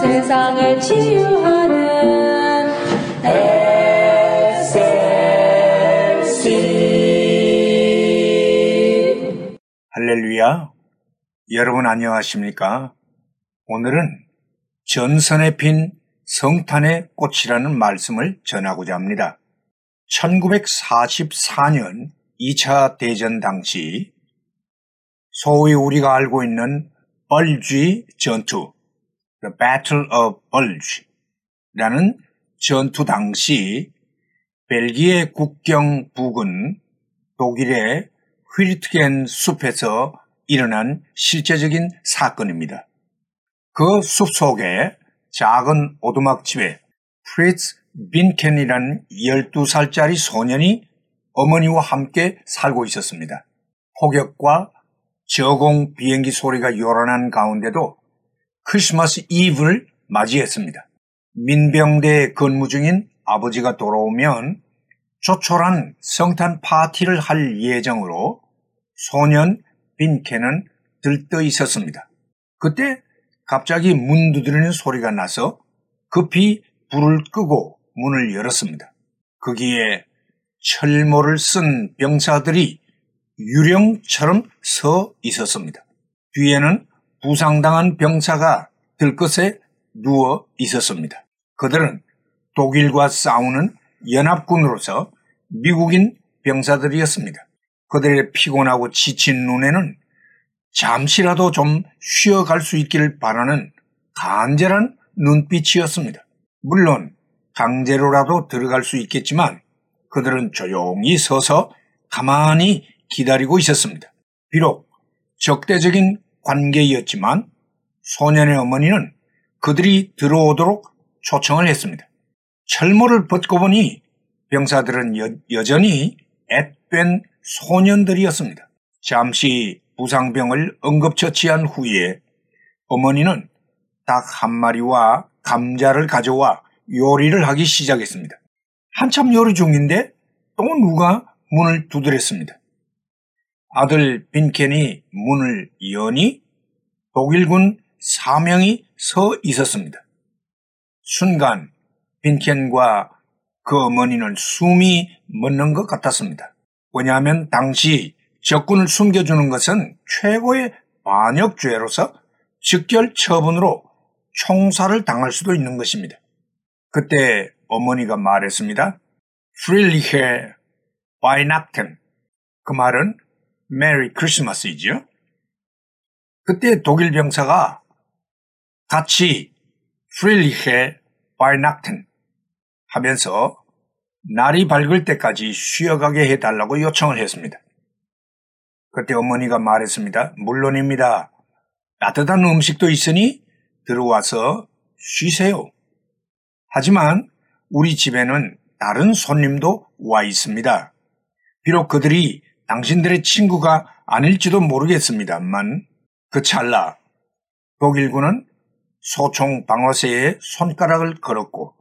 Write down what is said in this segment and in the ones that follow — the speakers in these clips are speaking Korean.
세상을 치유하는 SLC 할렐루야. 여러분 안녕하십니까? 오늘은 전선에 핀 성탄의 꽃이라는 말씀을 전하고자 합니다. 1944년 2차 대전 당시 소위 우리가 알고 있는 벌지 전투, The Battle of Bulge 라는 전투 당시 벨기에 국경 부근 독일의 휘르트겐 숲에서 일어난 실제적인 사건입니다. 그 숲 속에 작은 오두막집에 프리츠 빈켄이라는 12살짜리 소년이 어머니와 함께 살고 있었습니다. 폭격과 저공 비행기 소리가 요란한 가운데도 크리스마스 이브를 맞이했습니다. 민병대에 근무 중인 아버지가 돌아오면 조촐한 성탄 파티를 할 예정으로 소년 빈켄은 들떠 있었습니다. 그때 갑자기 문 두드리는 소리가 나서 급히 불을 끄고 문을 열었습니다. 거기에 철모를 쓴 병사들이 유령처럼 서 있었습니다. 뒤에는 부상당한 병사가 들것에 누워 있었습니다. 그들은 독일과 싸우는 연합군으로서 미국인 병사들이었습니다. 그들의 피곤하고 지친 눈에는 잠시라도 좀 쉬어갈 수 있기를 바라는 간절한 눈빛이었습니다. 물론 강제로라도 들어갈 수 있겠지만 그들은 조용히 서서 가만히 기다리고 있었습니다. 비록 적대적인 관계였지만 소년의 어머니는 그들이 들어오도록 초청을 했습니다. 철모를 벗고 보니 병사들은 여, 전히 앳된 소년들이었습니다. 잠시 부상병을 응급처치한 후에 어머니는 닭 한 마리와 감자를 가져와 요리를 하기 시작했습니다. 한참 요리 중인데 또 누가 문을 두드렸습니다. 아들 빈켄이 문을 여니 독일군 사명이 서 있었습니다. 순간 빈켄과 그 어머니는 숨이 멎는 것 같았습니다. 왜냐하면 당시 적군을 숨겨주는 것은 최고의 반역죄로서 즉결 처분으로 총살을 당할 수도 있는 것입니다. 그때 어머니가 말했습니다. Fröhliche Weihnachten 그 말은 Merry Christmas이죠. 그때 독일 병사가 같이 Fröhliche Weihnachten 하면서 날이 밝을 때까지 쉬어가게 해달라고 요청을 했습니다. 그때 어머니가 말했습니다. 물론입니다. 따뜻한 음식도 있으니 들어와서 쉬세요. 하지만 우리 집에는 다른 손님도 와 있습니다. 비록 그들이 당신들의 친구가 아닐지도 모르겠습니다만 그 찰나 독일군은 소총 방어쇠에 손가락을 걸었고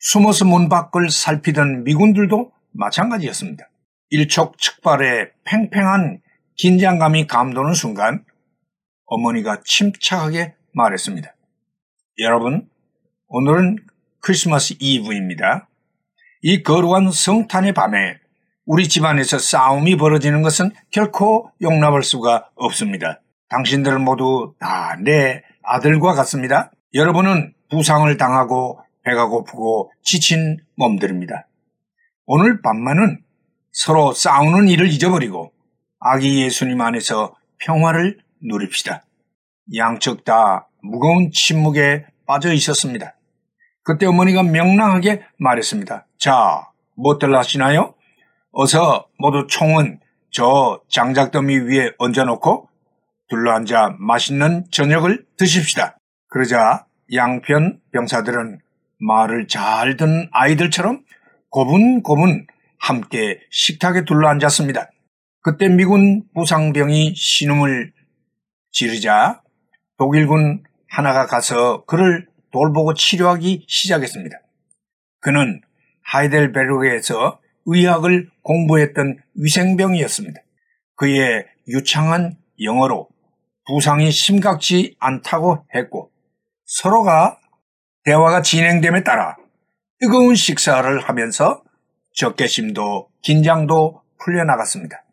숨어서 문 밖을 살피던 미군들도 마찬가지였습니다. 일촉즉발의 팽팽한 긴장감이 감도는 순간 어머니가 침착하게 말했습니다. 여러분, 오늘은 크리스마스 이브입니다. 이 거룩한 성탄의 밤에 우리 집안에서 싸움이 벌어지는 것은 결코 용납할 수가 없습니다. 당신들은 모두 다 내 아들과 같습니다. 여러분은 부상을 당하고 배가 고프고 지친 몸들입니다. 오늘 밤만은 서로 싸우는 일을 잊어버리고 아기 예수님 안에서 평화를 누립시다. 양측 다 무거운 침묵에 빠져 있었습니다. 그때 어머니가 명랑하게 말했습니다. 자, 뭐들 하시나요? 어서 모두 총은 저 장작더미 위에 얹어놓고 둘러앉아 맛있는 저녁을 드십시다. 그러자 양편 병사들은 말을 잘 듣는 아이들처럼 고분고분 함께 식탁에 둘러앉았습니다. 그때 미군 부상병이 신음을 지르자 독일군 하나가 가서 그를 돌보고 치료하기 시작했습니다. 그는 하이델베르그에서 의학을 공부했던 위생병이었습니다. 그의 유창한 영어로 부상이 심각치 않다고 했고 서로가 대화가 진행됨에 따라 뜨거운 식사를 하면서 적개심도 긴장도 풀려나갔습니다.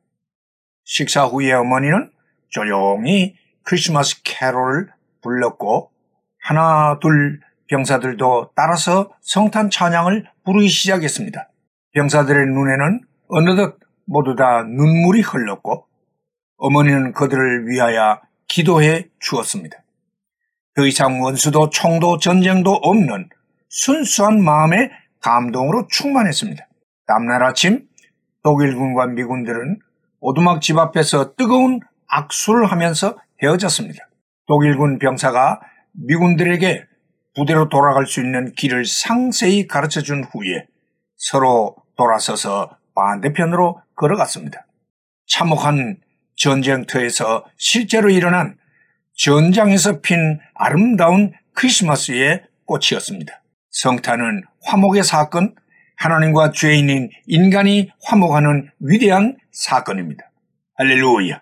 식사 후에 어머니는 조용히 크리스마스 캐롤을 불렀고 하나 둘 병사들도 따라서 성탄 찬양을 부르기 시작했습니다. 병사들의 눈에는 어느덧 모두 다 눈물이 흘렀고 어머니는 그들을 위하여 기도해 주었습니다. 더 이상 원수도 총도 전쟁도 없는 순수한 마음의 감동으로 충만했습니다. 다음날 아침 독일군과 미군들은 오두막 집 앞에서 뜨거운 악수를 하면서 헤어졌습니다. 독일군 병사가 미군들에게 부대로 돌아갈 수 있는 길을 상세히 가르쳐 준 후에 서로 돌아서서 반대편으로 걸어갔습니다. 참혹한 전쟁터에서 실제로 일어난 전장에서 핀 아름다운 크리스마스의 꽃이었습니다. 성탄은 화목의 사건, 하나님과 죄인인 인간이 화목하는 위대한 사건입니다. 할렐루야.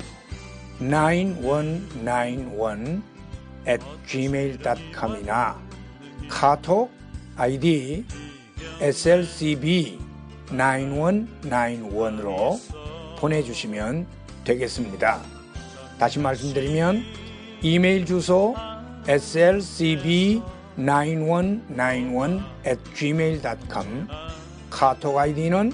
9191 at gmail.com이나 카톡 아이디 slcb 9191으로 보내주시면 되겠습니다. 다시 말씀드리면 이메일 주소 slcb 9191 at gmail.com 카톡 아이디는